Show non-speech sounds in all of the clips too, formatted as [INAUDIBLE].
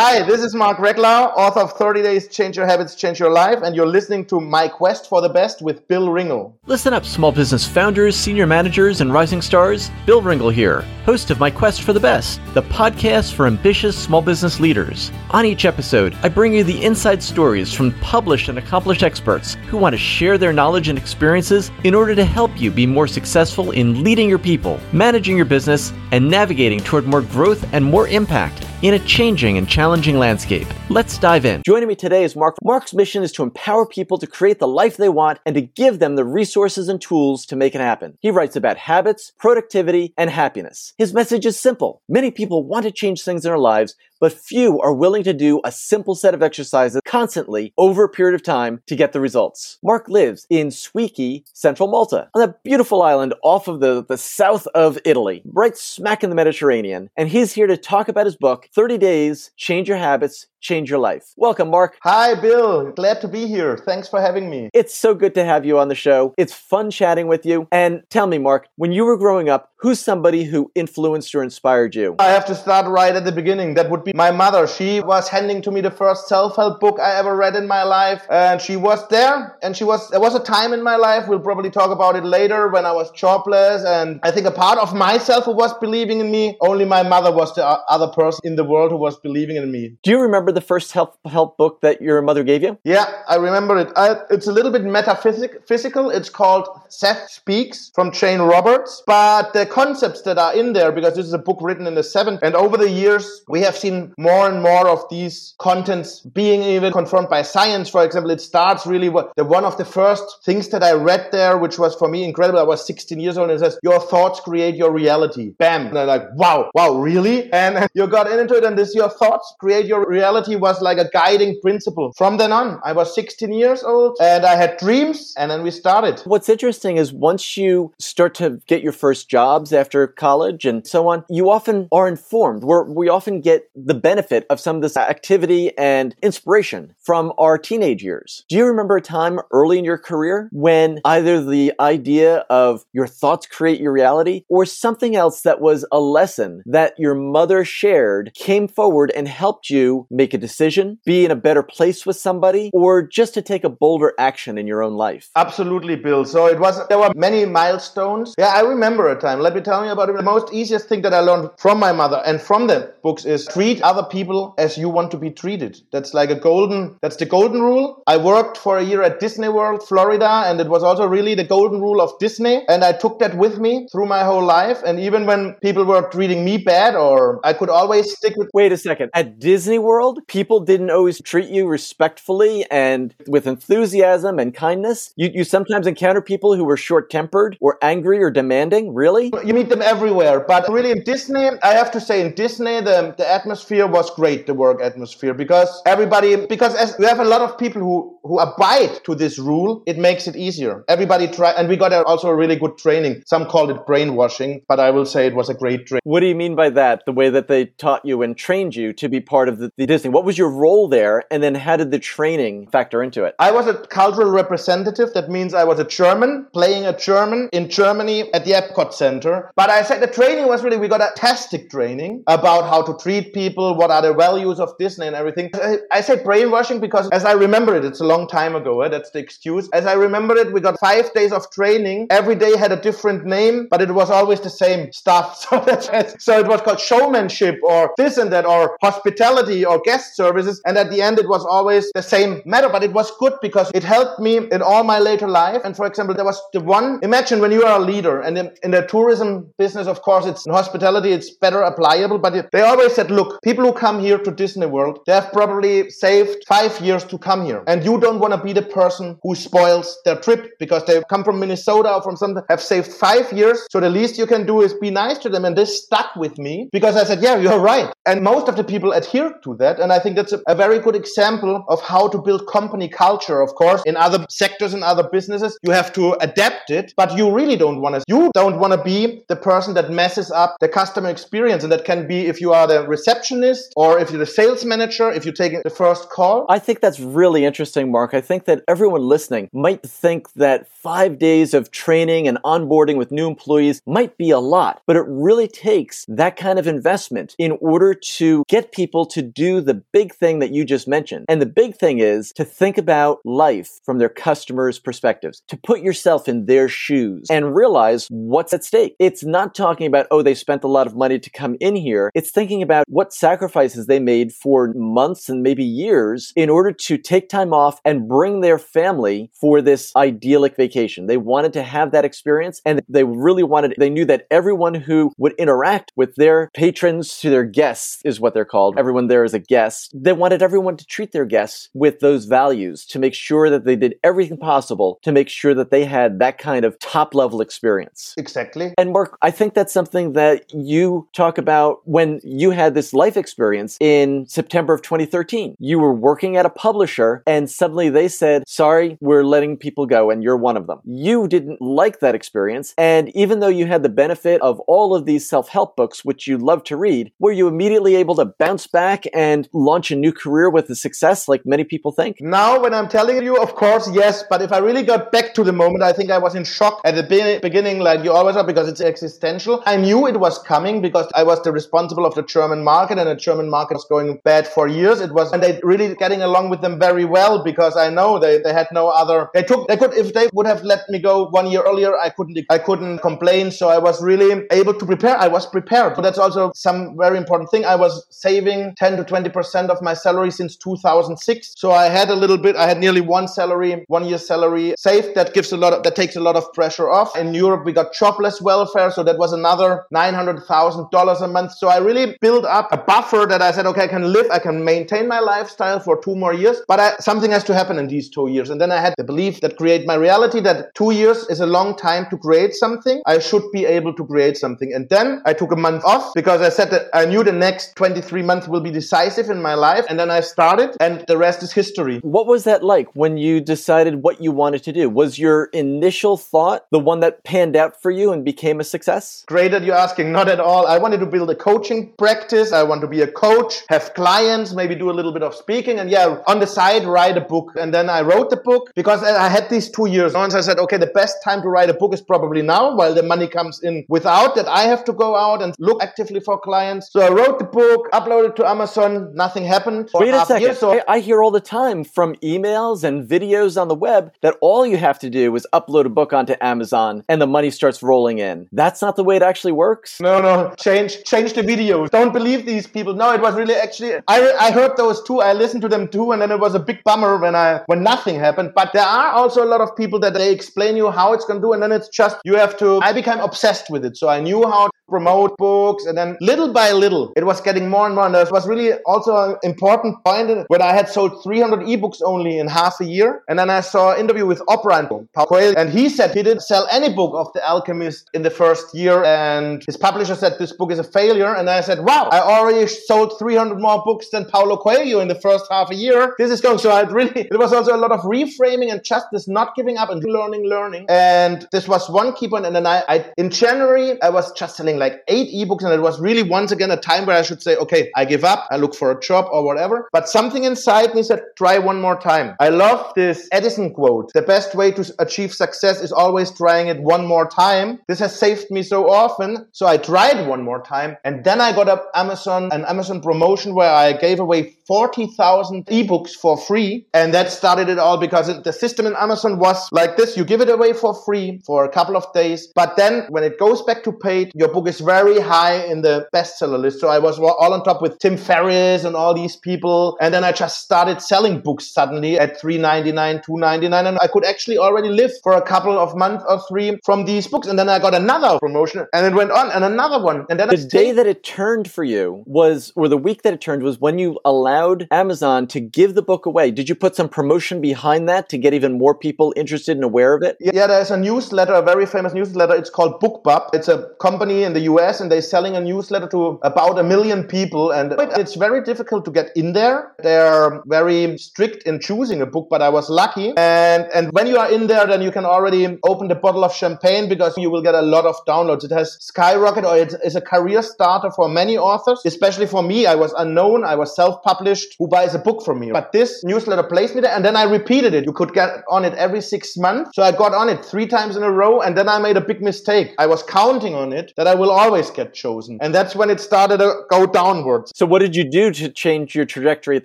Hi, this is Mark Reklau, author of 30 Days Change Your Habits, Change Your Life, and you're listening to My Quest for the Best with Bill Ringle. Listen up, small business founders, senior managers, and rising stars. Bill Ringle here, host of My Quest for the Best, the podcast for ambitious small business leaders. On each episode, I bring you the inside stories from published and accomplished experts who want to share their knowledge and experiences in order to help you be more successful in leading your people, managing your business, and navigating toward more growth and more impact in a changing and challenging landscape. Let's dive in. Joining me today is Mark. Mark's mission is to empower people to create the life they want and to give them the resources and tools to make it happen. He writes about habits, productivity, and happiness. His message is simple. Many people want to change things in their lives, but few are willing to do a simple set of exercises constantly over a period of time to get the results. Mark lives in Swieqi, central Malta, on a beautiful island off of the, the south of Italy, right smack in the Mediterranean, and he's here to talk about his book, 30 Days, Change Your Habits, change your life. Welcome, Mark. Hi, Bill. Glad to be here. Thanks for having me. It's so good to have you on the show. It's fun chatting with you. And tell me, Mark, when you were growing up, who's somebody who influenced or inspired you? I have to start right at the beginning. That would be my mother. She was handing to me the first self-help book I ever read in my life. And she was there. And she was, there was a time in my life, we'll probably talk about it later, when I was jobless. And I think a part of myself who was believing in me, only my mother was the other person in the world who was believing in me. Do you remember the first help help book that your mother gave you? Yeah, I remember it. I, it's a little bit metaphysical. It's called Seth Speaks from Jane Roberts. But the concepts that are in there, because this is a book written in the 70s, and over the years, we have seen more and more of these contents being even confirmed by science. For example, it starts really what the one of the first things that I read there, which was for me incredible. I was 16 years old, and it says, Your thoughts create your reality. Bam. And I'm like, wow, wow, really? And you got into it, and this your thoughts create your reality was like a guiding principle. From then on, I was 16 years old and I had dreams, and then we started. What's interesting is once you start to get your first jobs after college and so on, you often are informed. We're, we often get the benefit of some of this activity and inspiration from our teenage years. Do you remember a time early in your career when either the idea of your thoughts create your reality or something else that was a lesson that your mother shared came forward and helped you make a decision, be in a better place with somebody, or just to take a bolder action in your own life? Absolutely, Bill. So it was, there were many milestones. Yeah, I remember a time. Let me tell you about it. The most easiest thing that I learned from my mother and from the books is treat other people as you want to be treated. That's like a golden, that's the golden rule. I worked for a year at Disney World, Florida, and it was also really the golden rule of Disney. And I took that with me through my whole life. And even when people were treating me bad, or I could always stick with. Wait a second. At Disney World, people didn't always treat you respectfully and with enthusiasm and kindness. You, you sometimes encounter people who were short tempered or angry or demanding. Really? You meet them everywhere. But really, in Disney, I have to say, in Disney, the, the atmosphere was great, the work atmosphere, because everybody, because as you have a lot of people who, who abide to this rule, it makes it easier. Everybody try, and we got also a really good training. Some called it brainwashing, but I will say it was a great training. What do you mean by that? The way that they taught you and trained you to be part of the, the Disney? What was your role there? And then how did the training factor into it? I was a cultural representative. That means I was a German playing a German in Germany at the Epcot Center. But I said the training was really, we got a tastic training about how to treat people, what are the values of Disney and everything. I, I say brainwashing because as I remember it, it's a long time ago. Eh? That's the excuse. As I remember it, we got five days of training. Every day had a different name, but it was always the same stuff. [LAUGHS] So that's, so it was called showmanship or this and that or hospitality or guest services. And at the end, it was always the same matter, but it was good because it helped me in all my later life. And for example, there was the one, imagine when you are a leader and in, in the tourism business, of course, it's in hospitality, it's better applicable, but it, they always said, look, people who come here to Disney World, they have probably saved five years to come here. And you don't want to be the person who spoils their trip because they come from Minnesota or from something, have saved five years. So the least you can do is be nice to them. And this stuck with me because I said, yeah, you're right. And most of the people adhere to that. And I think that's a, a very good example of how to build company culture. Of course, in other sectors and other businesses, you have to adapt it, but you really don't want to, you don't want to be the person that messes up the customer experience. And that can be if you are the receptionist or if you're the sales manager, if you take the first call. I think that's really interesting, Mark, I think that everyone listening might think that five days of training and onboarding with new employees might be a lot, but it really takes that kind of investment in order to get people to do the big thing that you just mentioned. And the big thing is to think about life from their customers' perspectives, to put yourself in their shoes and realize what's at stake. It's not talking about, oh, they spent a lot of money to come in here. It's thinking about what sacrifices they made for months and maybe years in order to take time off and bring their family for this idyllic vacation. They wanted to have that experience and they really wanted, they knew that everyone who would interact with their patrons to their guests is what they're called. Everyone there is a guest. They wanted everyone to treat their guests with those values to make sure that they did everything possible to make sure that they had that kind of top level experience. Exactly. And Mark, I think that's something that you talk about when you had this life experience in September of 2013. You were working at a publisher and suddenly they said, sorry, we're letting people go and you're one of them. You didn't like that experience. And even though you had the benefit of all of these self-help books, which you love to read, were you immediately able to bounce back and launch a new career with a success like many people think? Now, when I'm telling you, of course, yes. But if I really got back to the moment, I think I was in shock at the beginning, like you always are, because it's existential. I knew it was coming because I was the responsible of the German market and the German market was going bad for years. It was, and they really getting along with them very well because I know they, they had no other, they took, they could, if they would have let me go one year earlier, I couldn't, I couldn't complain. So I was really able to prepare. I was prepared. But that's also some very important thing. I was saving 10 to 20% of my salary since 2006. So I had a little bit, I had nearly one salary, one year salary saved. That gives a lot of, that takes a lot of pressure off. In Europe, we got jobless welfare. So that was another $900,000 a month. So I really built up a buffer that I said, okay, I can live, I can maintain my lifestyle for two more years, but I, something has to happen in these two years. And then I had the belief that create my reality that two years is a long time to create something. I should be able to create something. And then I took a month off because I said that I knew the next 23 months will be decisive in my life. And then I started and the rest is history. What was that like when you decided what you wanted to do? Was your initial thought the one that panned out for you and became a success? Great that you're asking. Not at all. I wanted to build a coaching practice. I want to be a coach, have clients, maybe do a little bit of speaking, and yeah, on the side, write a book. And then I wrote the book because I had these two years. Once I said, okay, the best time to write a book is probably now while the money comes in without that I have to go out and look actively for clients. So I wrote the book, uploaded to Amazon. Nothing happened. Wait a second. Year, so I, I hear all the time from emails and videos on the web that all you have to do is upload a book onto Amazon and the money starts rolling in. That's not the way it actually works. No, no. Change, change the videos. Don't believe these people. No, it was really actually. I, I heard those too. I listened to them too, and then it was a big bummer when I when nothing happened. But there are also a lot of people that they explain you how it's gonna do, and then it's just you have to. I became obsessed with it, so I knew how promote books, and then little by little, it was getting more and more. And that was really also an important point when I had sold 300 ebooks only in half a year, and then I saw an interview with Oprah and Paulo Coelho, and he said he didn't sell any book of The Alchemist in the first year, and his publisher said this book is a failure. And I said, wow, I already sold 300 more books than Paulo Coelho in the first half a year. This is going so. I really, [LAUGHS] it was also a lot of reframing and just this not giving up and learning, learning. And this was one key point. And then I, I in January, I was just selling like eight ebooks, and it was really once again a time where I should say, okay, I give up, I look for a job or whatever. But something inside me said, try one more time. I love this Edison quote: "The best way to achieve success is always trying it one more time." This has saved me so often, so I tried one more time, and then I got up Amazon an Amazon promotion where I gave away 40,000 ebooks for free. And that started it all because it, the system in Amazon was like this. You give it away for free for a couple of days. But then when it goes back to paid, your book is very high in the bestseller list. So I was all on top with Tim Ferriss and all these people. And then I just started selling books suddenly at 3.99, 2.99. And I could actually already live for a couple of months or three from these books. And then I got another promotion and it went on and another one. And then the day that it turned for you was, or the week that it turned was when you allowed allowed Amazon to give the book away. Did you put some promotion behind that to get even more people interested and aware of it? Yeah, there's a newsletter, a very famous newsletter. It's called BookBub. It's a company in the US and they're selling a newsletter to about a million people. And it's very difficult to get in there. They're very strict in choosing a book, but I was lucky. And, and when you are in there, then you can already open the bottle of champagne because you will get a lot of downloads. It has skyrocketed or it is a career starter for many authors, especially for me. I was unknown. I was self-published who buys a book from me. But this newsletter placed me there and then I repeated it. You could get on it every six months. So I got on it three times in a row and then I made a big mistake. I was counting on it that I will always get chosen. And that's when it started to go downwards. So what did you do to change your trajectory at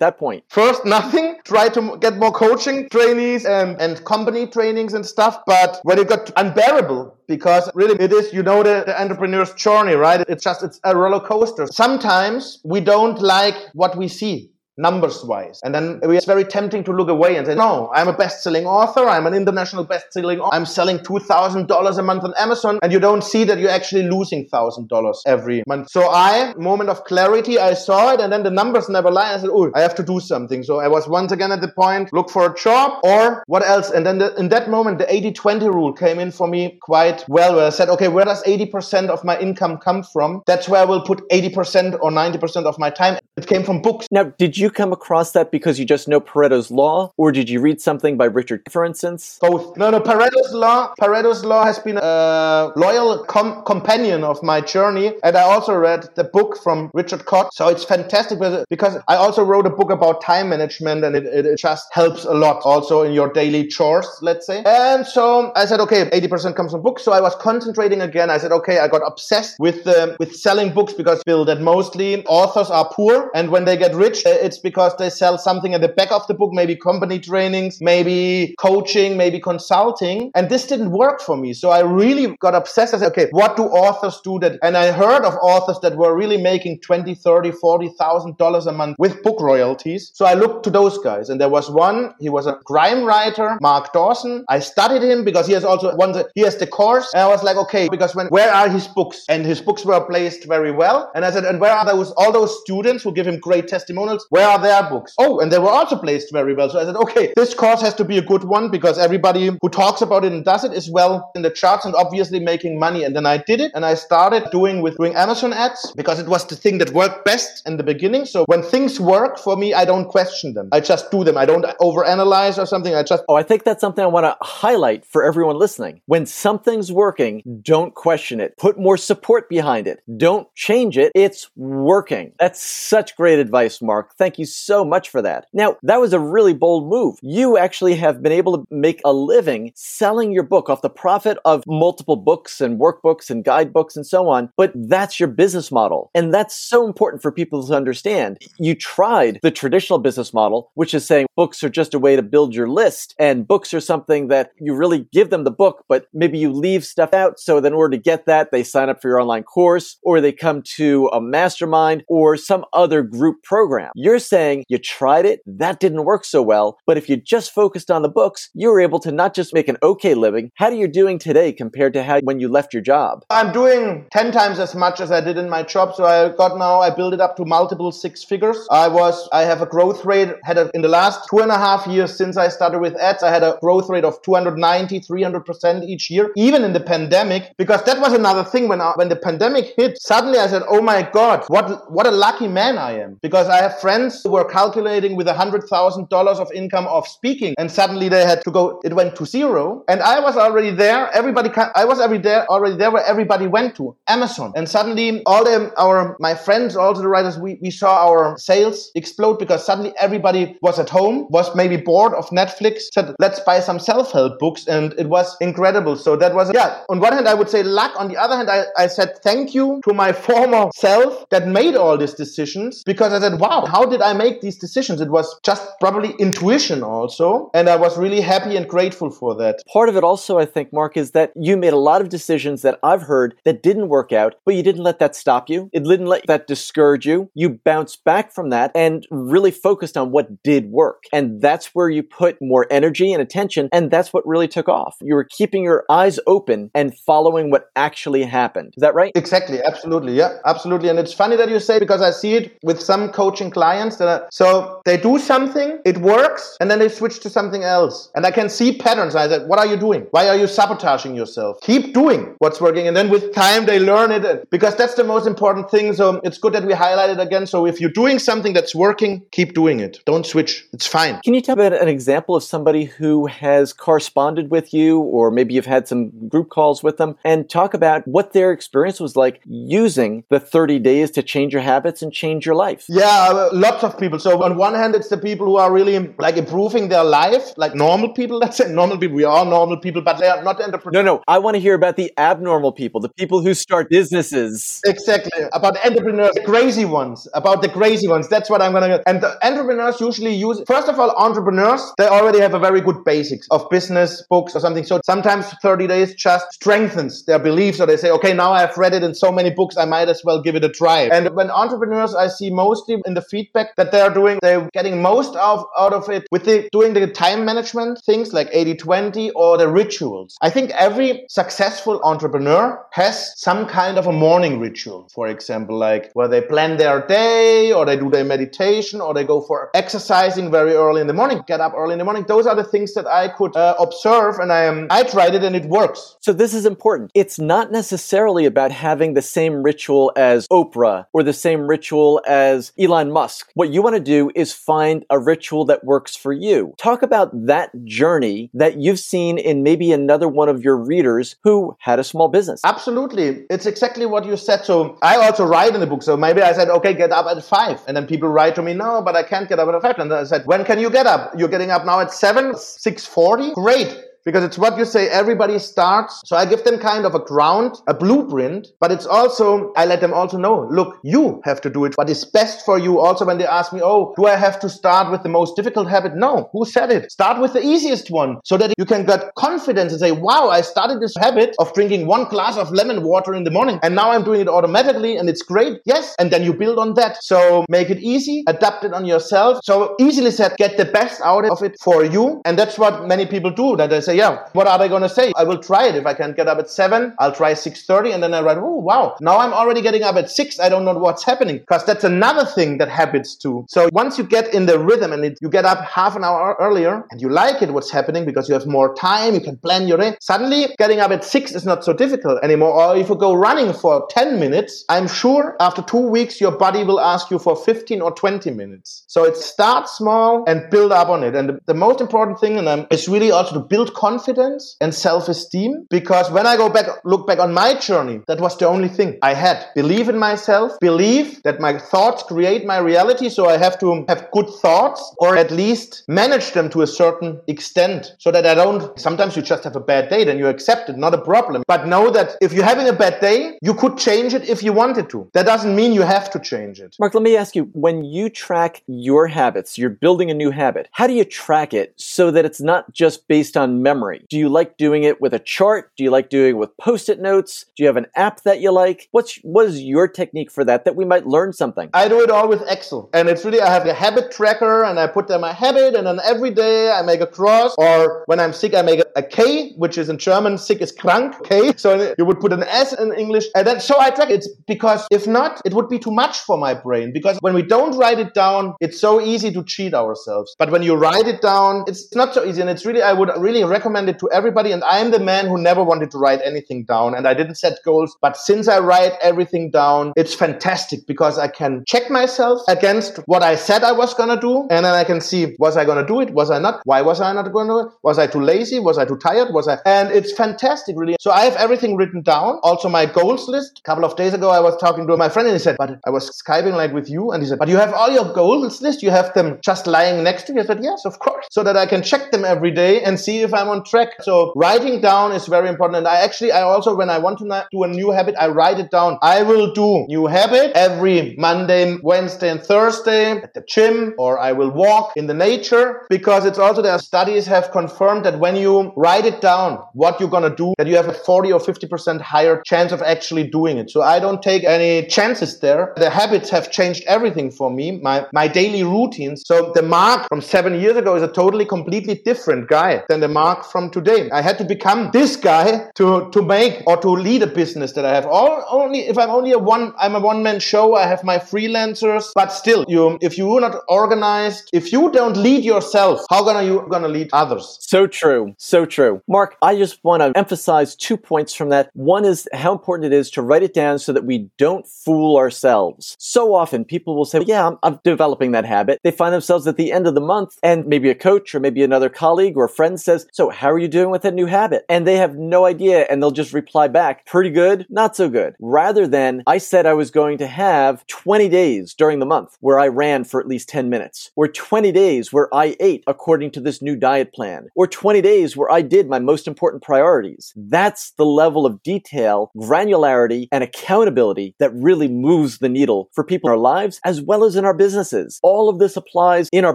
that point? First, nothing. Try to get more coaching trainees and, and company trainings and stuff. But when it got unbearable, because really it is, you know, the, the entrepreneur's journey, right? It's just, it's a roller coaster. Sometimes we don't like what we see numbers wise. And then it's very tempting to look away and say, no, I'm a best selling author. I'm an international best selling author. I'm selling $2,000 a month on Amazon. And you don't see that you're actually losing $1,000 every month. So I, moment of clarity, I saw it and then the numbers never lie. I said, oh, I have to do something. So I was once again at the point, look for a job or what else? And then the, in that moment, the 80-20 rule came in for me quite well where I said, okay, where does 80% of my income come from? That's where I will put 80% or 90% of my time. It came from books. Now, did you come across that because you just know Pareto's law, or did you read something by Richard, for instance? Both. No, no. Pareto's law. Pareto's law has been a loyal com- companion of my journey, and I also read the book from Richard Koch. So it's fantastic because I also wrote a book about time management, and it, it, just helps a lot also in your daily chores, let's say. And so I said, okay, 80% comes from books. So I was concentrating again. I said, okay, I got obsessed with um, with selling books because Bill that mostly authors are poor, and when they get rich, it's it's because they sell something at the back of the book, maybe company trainings, maybe coaching, maybe consulting. And this didn't work for me. So I really got obsessed. I said, okay, what do authors do that? And I heard of authors that were really making 20, 30, 40,000 dollars a month with book royalties. So I looked to those guys and there was one, he was a crime writer, Mark Dawson. I studied him because he has also one, he has the course. And I was like, okay, because when, where are his books? And his books were placed very well. And I said, and where are those, all those students who give him great testimonials? Where are their books? Oh, and they were also placed very well. So I said, okay, this course has to be a good one because everybody who talks about it and does it is well in the charts and obviously making money. And then I did it and I started doing with doing Amazon ads because it was the thing that worked best in the beginning. So when things work for me, I don't question them. I just do them. I don't overanalyze or something. I just. Oh, I think that's something I want to highlight for everyone listening. When something's working, don't question it. Put more support behind it. Don't change it. It's working. That's such great advice, Mark. Thank you so much for that. Now, that was a really bold move. You actually have been able to make a living selling your book off the profit of multiple books and workbooks and guidebooks and so on, but that's your business model. And that's so important for people to understand. You tried the traditional business model, which is saying books are just a way to build your list and books are something that you really give them the book, but maybe you leave stuff out. So in order to get that, they sign up for your online course or they come to a mastermind or some other group program. You're saying you tried it, that didn't work so well, but if you just focused on the books, you were able to not just make an okay living. How are you doing today compared to how when you left your job? I'm doing 10 times as much as I did in my job. So I got now, I built it up to multiple six figures. I was, I have a growth rate, had a, in the last two and a half years since I started with ads, I had a growth rate of 290, 300% each year, even in the pandemic, because that was another thing when, I, when the pandemic hit, suddenly I said, oh my God, what, what a lucky man I am. Because I have friends who were calculating with a hundred thousand dollars of income of speaking, and suddenly they had to go. It went to zero, and I was already there. Everybody, I was every day already there where everybody went to Amazon, and suddenly all our my friends, also the writers, we we saw our sales explode because suddenly everybody was at home, was maybe bored of Netflix, said let's buy some self help books, and it was incredible. So that was yeah. On one hand, I would say luck. On the other hand, I, I said thank you to my [LAUGHS] former self that made all these decisions because I said wow, how did I make these decisions? It was just probably intuition also. And I was really happy and grateful for that. Part of it also, I think, Mark, is that you made a lot of decisions that I've heard that didn't work out, but you didn't let that stop you. It didn't let that discourage you. You bounced back from that and really focused on what did work. And that's where you put more energy and attention. And that's what really took off. You were keeping your eyes open and following what actually happened. Is that right? Exactly. Absolutely. Yeah, absolutely. And it's funny that you say because I see it with some coaching clients that are, so they do something, it works, and then they switch to something else. And I can see patterns. I said, What are you doing? Why are you sabotaging yourself? Keep doing what's working. And then with time, they learn it because that's the most important thing. So it's good that we highlight it again. So if you're doing something that's working, keep doing it. Don't switch. It's fine. Can you tell about an example of somebody who has corresponded with you, or maybe you've had some group calls with them, and talk about what their experience was like using the 30 days to change your habits and change your your life? Yeah, lots of people. So on one hand, it's the people who are really like improving their life, like normal people. [LAUGHS] Let's say normal people. We are normal people, but they are not entrepreneurs. No, no. I want to hear about the abnormal people, the people who start businesses. Exactly. About entrepreneurs, the crazy ones. About the crazy ones. That's what I'm gonna. And the entrepreneurs usually use. First of all, entrepreneurs they already have a very good basics of business books or something. So sometimes 30 days just strengthens their beliefs, or they say, okay, now I've read it in so many books, I might as well give it a try. And when entrepreneurs, I see mostly in the feedback that they're doing, they're getting most of, out of it with the doing the time management things like 80-20 or the rituals. I think every successful entrepreneur has some kind of a morning ritual, for example, like where they plan their day or they do their meditation or they go for exercising very early in the morning, get up early in the morning. Those are the things that I could uh, observe and I am, I tried it and it works. So this is important. It's not necessarily about having the same ritual as Oprah or the same ritual as Elon Musk. What you want to do is find a ritual that works for you. Talk about that journey that you've seen in maybe another one of your readers who had a small business. Absolutely. It's exactly what you said. So I also write in the book. So maybe I said, okay, get up at five. And then people write to me, no, but I can't get up at five. And then I said, when can you get up? You're getting up now at seven, 640? Great because it's what you say everybody starts. So i give them kind of a ground a blueprint but it's also i let them also know look you have to do it. What is best for you. Also when they ask me oh do i have to start with the most difficult habit? No. Who said it? Start with the easiest one so that you can get confidence and say wow i started this habit of drinking one glass of lemon water in the morning and now i'm doing it automatically and it's great. Yes. And then you build on that. So make it easy. Adapt it on yourself. So easily said get the best out of it for you. And that's what many people do that they say yeah, what are they going to say? I will try it. If I can get up at seven, I'll try 6.30 and then I write, oh, wow. Now I'm already getting up at six. I don't know what's happening because that's another thing that habits too. So once you get in the rhythm and it, you get up half an hour earlier and you like it, what's happening because you have more time, you can plan your day. Suddenly getting up at six is not so difficult anymore. Or if you go running for 10 minutes, I'm sure after two weeks, your body will ask you for 15 or 20 minutes. So it starts small and build up on it. And the, the most important thing and is really also to build confidence and self-esteem because when I go back, look back on my journey, that was the only thing I had. Believe in myself, believe that my thoughts create my reality. So I have to have good thoughts or at least manage them to a certain extent so that I don't, sometimes you just have a bad day, then you accept it, not a problem. But know that if you're having a bad day, you could change it if you wanted to. That doesn't mean you have to change it. Mark, let me ask you, when you track your habits, you're building a new habit, how do you track it so that it's not just based on memory? Do you like doing it with a chart? Do you like doing it with post-it notes? Do you have an app that you like? What's what is your technique for that that we might learn something? I do it all with Excel. And it's really I have a habit tracker and I put there my habit and then every day I make a cross or when I'm sick I make a, K, which is in German sick is krank, K. So you would put an S in English. And then so I track it. Because if not, it would be too much for my brain. Because when we don't write it down, it's so easy to cheat ourselves. But when you write it down, it's not so easy. And it's really I would really recommend it to everybody. And I am the man who never wanted to write anything down and I didn't set goals. But since I write everything down, it's fantastic because I can check myself against what I said I was going to do. And then I can see, was I going to do it? Was I not? Why was I not going to do it? Was I too lazy? Was I too tired? Was I? And it's fantastic, really. So I have everything written down. Also my goals list. A couple of days ago, I was talking to my friend and he said, but I was Skyping like with you. And he said, but you have all your goals list. You have them just lying next to you. I said, yes, of course. So that I can check them every day and see if I'm on track. So writing down is very important. And I actually, I also, when I want to do a new habit, I write it down. I will do new habit every Monday, Wednesday, and Thursday at the gym, or I will walk in the nature because it's also there. Studies have confirmed that when you write it down, what you're going to do, that you have a 40 or 50% higher chance of actually doing it. So I don't take any chances there. The habits have changed everything for me, my, my daily routines. So the Mark from seven years ago is a totally, completely different guy than the Mark from today. I had to become this guy to, to make or to lead a business that I have. All only if I'm only a one, I'm a one man show. I have my freelancers, but still, you if you're not organized, if you don't lead yourself, how gonna you gonna lead others? So true, so true. Mark, I just want to emphasize two points from that. One is how important it is to write it down so that we don't fool ourselves. So often people will say, "Yeah, I'm, I'm developing that habit." They find themselves at the end of the month, and maybe a coach or maybe another colleague or friend says, "So How are you doing with that new habit? And they have no idea and they'll just reply back, pretty good, not so good. Rather than, I said I was going to have 20 days during the month where I ran for at least 10 minutes, or 20 days where I ate according to this new diet plan, or 20 days where I did my most important priorities. That's the level of detail, granularity, and accountability that really moves the needle for people in our lives as well as in our businesses. All of this applies in our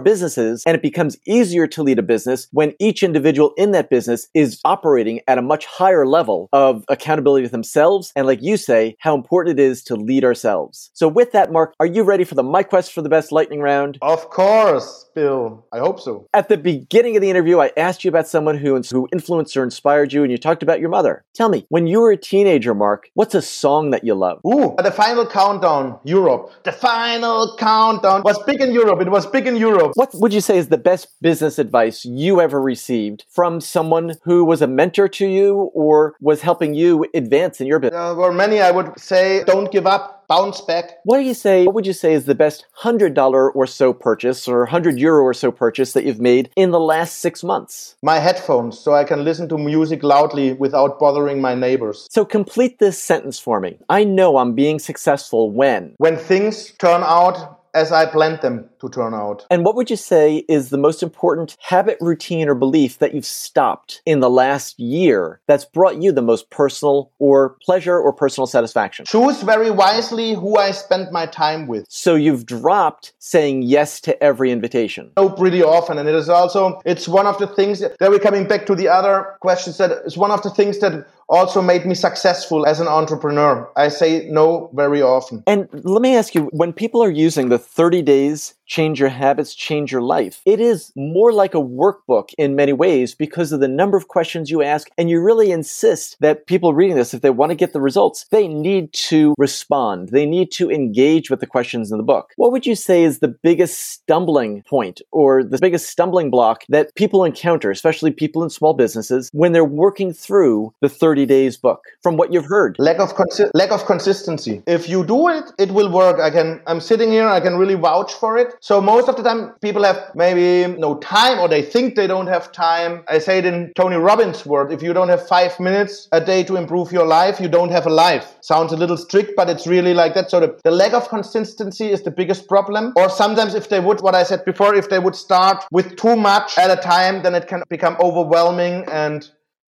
businesses and it becomes easier to lead a business when each individual in that business is operating at a much higher level of accountability with themselves. And like you say, how important it is to lead ourselves. So with that, Mark, are you ready for the My Quest for the Best lightning round? Of course, Bill. I hope so. At the beginning of the interview, I asked you about someone who, who influenced or inspired you, and you talked about your mother. Tell me, when you were a teenager, Mark, what's a song that you love? Ooh, uh, the final countdown, Europe. The final countdown was big in Europe. It was big in Europe. What would you say is the best business advice you ever received from someone who was a mentor to you or was helping you advance in your business? There were many, I would say, don't give up bounce back. What do you say? What would you say is the best hundred dollar or so purchase or hundred euro or so purchase that you've made in the last six months? My headphones, so I can listen to music loudly without bothering my neighbors. So complete this sentence for me. I know I'm being successful when when things turn out as I planned them to turn out. And what would you say is the most important habit, routine, or belief that you've stopped in the last year that's brought you the most personal or pleasure or personal satisfaction? Choose very wisely who I spend my time with. So you've dropped saying yes to every invitation. No, pretty often. And it is also, it's one of the things that we're coming back to the other questions that it's one of the things that also made me successful as an entrepreneur. I say no very often. And let me ask you when people are using the 30 days change your habits, change your life. It is more like a workbook in many ways because of the number of questions you ask. And you really insist that people reading this, if they want to get the results, they need to respond. They need to engage with the questions in the book. What would you say is the biggest stumbling point or the biggest stumbling block that people encounter, especially people in small businesses, when they're working through the 30 days book from what you've heard? Lack of, consi- lack of consistency. If you do it, it will work. I can, I'm sitting here, I can really vouch for it. So most of the time, people have maybe no time or they think they don't have time. I say it in Tony Robbins' word if you don't have five minutes a day to improve your life, you don't have a life. Sounds a little strict, but it's really like that. So the, the lack of consistency is the biggest problem. Or sometimes, if they would, what I said before, if they would start with too much at a time, then it can become overwhelming and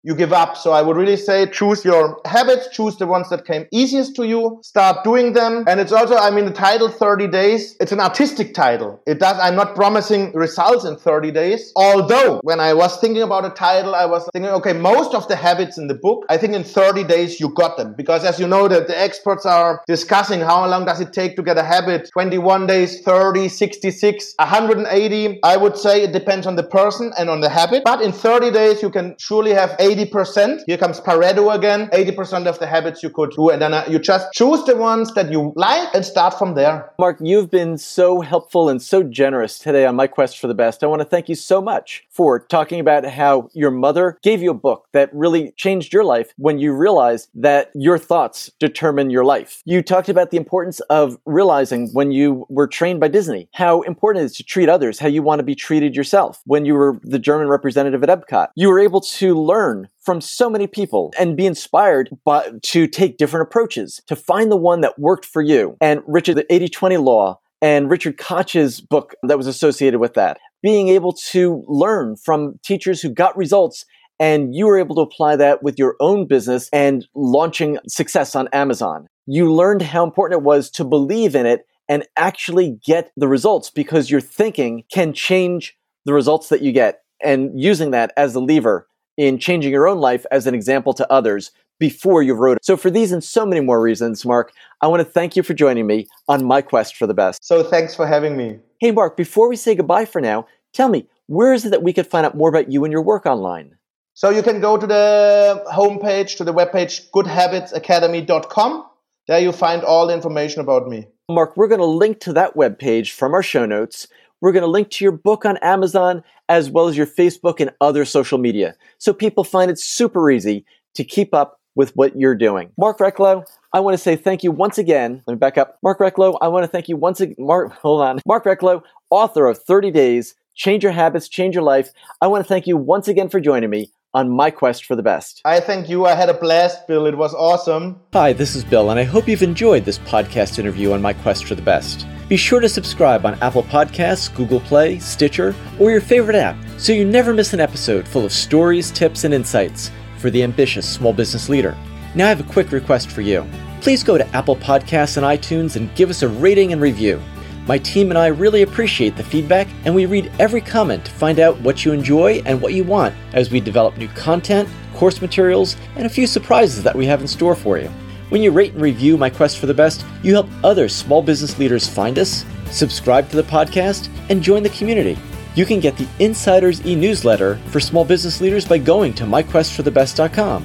you give up. So I would really say choose your habits, choose the ones that came easiest to you, start doing them. And it's also, I mean, the title 30 days, it's an artistic title. It does, I'm not promising results in 30 days. Although when I was thinking about a title, I was thinking, okay, most of the habits in the book, I think in 30 days you got them. Because as you know, that the experts are discussing how long does it take to get a habit? 21 days, 30, 66, 180. I would say it depends on the person and on the habit. But in 30 days, you can surely have 80%. Here comes Pareto again. 80% of the habits you could do. And then uh, you just choose the ones that you like and start from there. Mark, you've been so helpful and so generous today on my quest for the best. I want to thank you so much for talking about how your mother gave you a book that really changed your life when you realized that your thoughts determine your life. You talked about the importance of realizing when you were trained by Disney, how important it is to treat others, how you want to be treated yourself. When you were the German representative at Epcot, you were able to learn from so many people and be inspired by, to take different approaches, to find the one that worked for you. And Richard, the 80 20 law, and Richard Koch's book that was associated with that. Being able to learn from teachers who got results and you were able to apply that with your own business and launching success on Amazon. You learned how important it was to believe in it and actually get the results because your thinking can change the results that you get and using that as a lever in changing your own life as an example to others before you wrote it. So for these and so many more reasons, Mark, I want to thank you for joining me on my quest for the best. So thanks for having me. Hey, Mark, before we say goodbye for now, tell me, where is it that we could find out more about you and your work online? So you can go to the homepage, to the webpage, goodhabitsacademy.com. There you find all the information about me. Mark, we're going to link to that webpage from our show notes. We're going to link to your book on Amazon as well as your Facebook and other social media. So people find it super easy to keep up with what you're doing. Mark Reklau, I want to say thank you once again. Let me back up. Mark Reklau, I want to thank you once again. Mark, hold on. Mark Reklau, author of 30 Days change your habits, change your life. I want to thank you once again for joining me on my quest for the best. I thank you. I had a blast, Bill. It was awesome. Hi, this is Bill, and I hope you've enjoyed this podcast interview on my quest for the best. Be sure to subscribe on Apple Podcasts, Google Play, Stitcher, or your favorite app so you never miss an episode full of stories, tips, and insights for the ambitious small business leader. Now, I have a quick request for you. Please go to Apple Podcasts and iTunes and give us a rating and review. My team and I really appreciate the feedback, and we read every comment to find out what you enjoy and what you want as we develop new content, course materials, and a few surprises that we have in store for you. When you rate and review My Quest for the Best, you help other small business leaders find us, subscribe to the podcast, and join the community. You can get the Insiders e newsletter for small business leaders by going to myquestforthebest.com.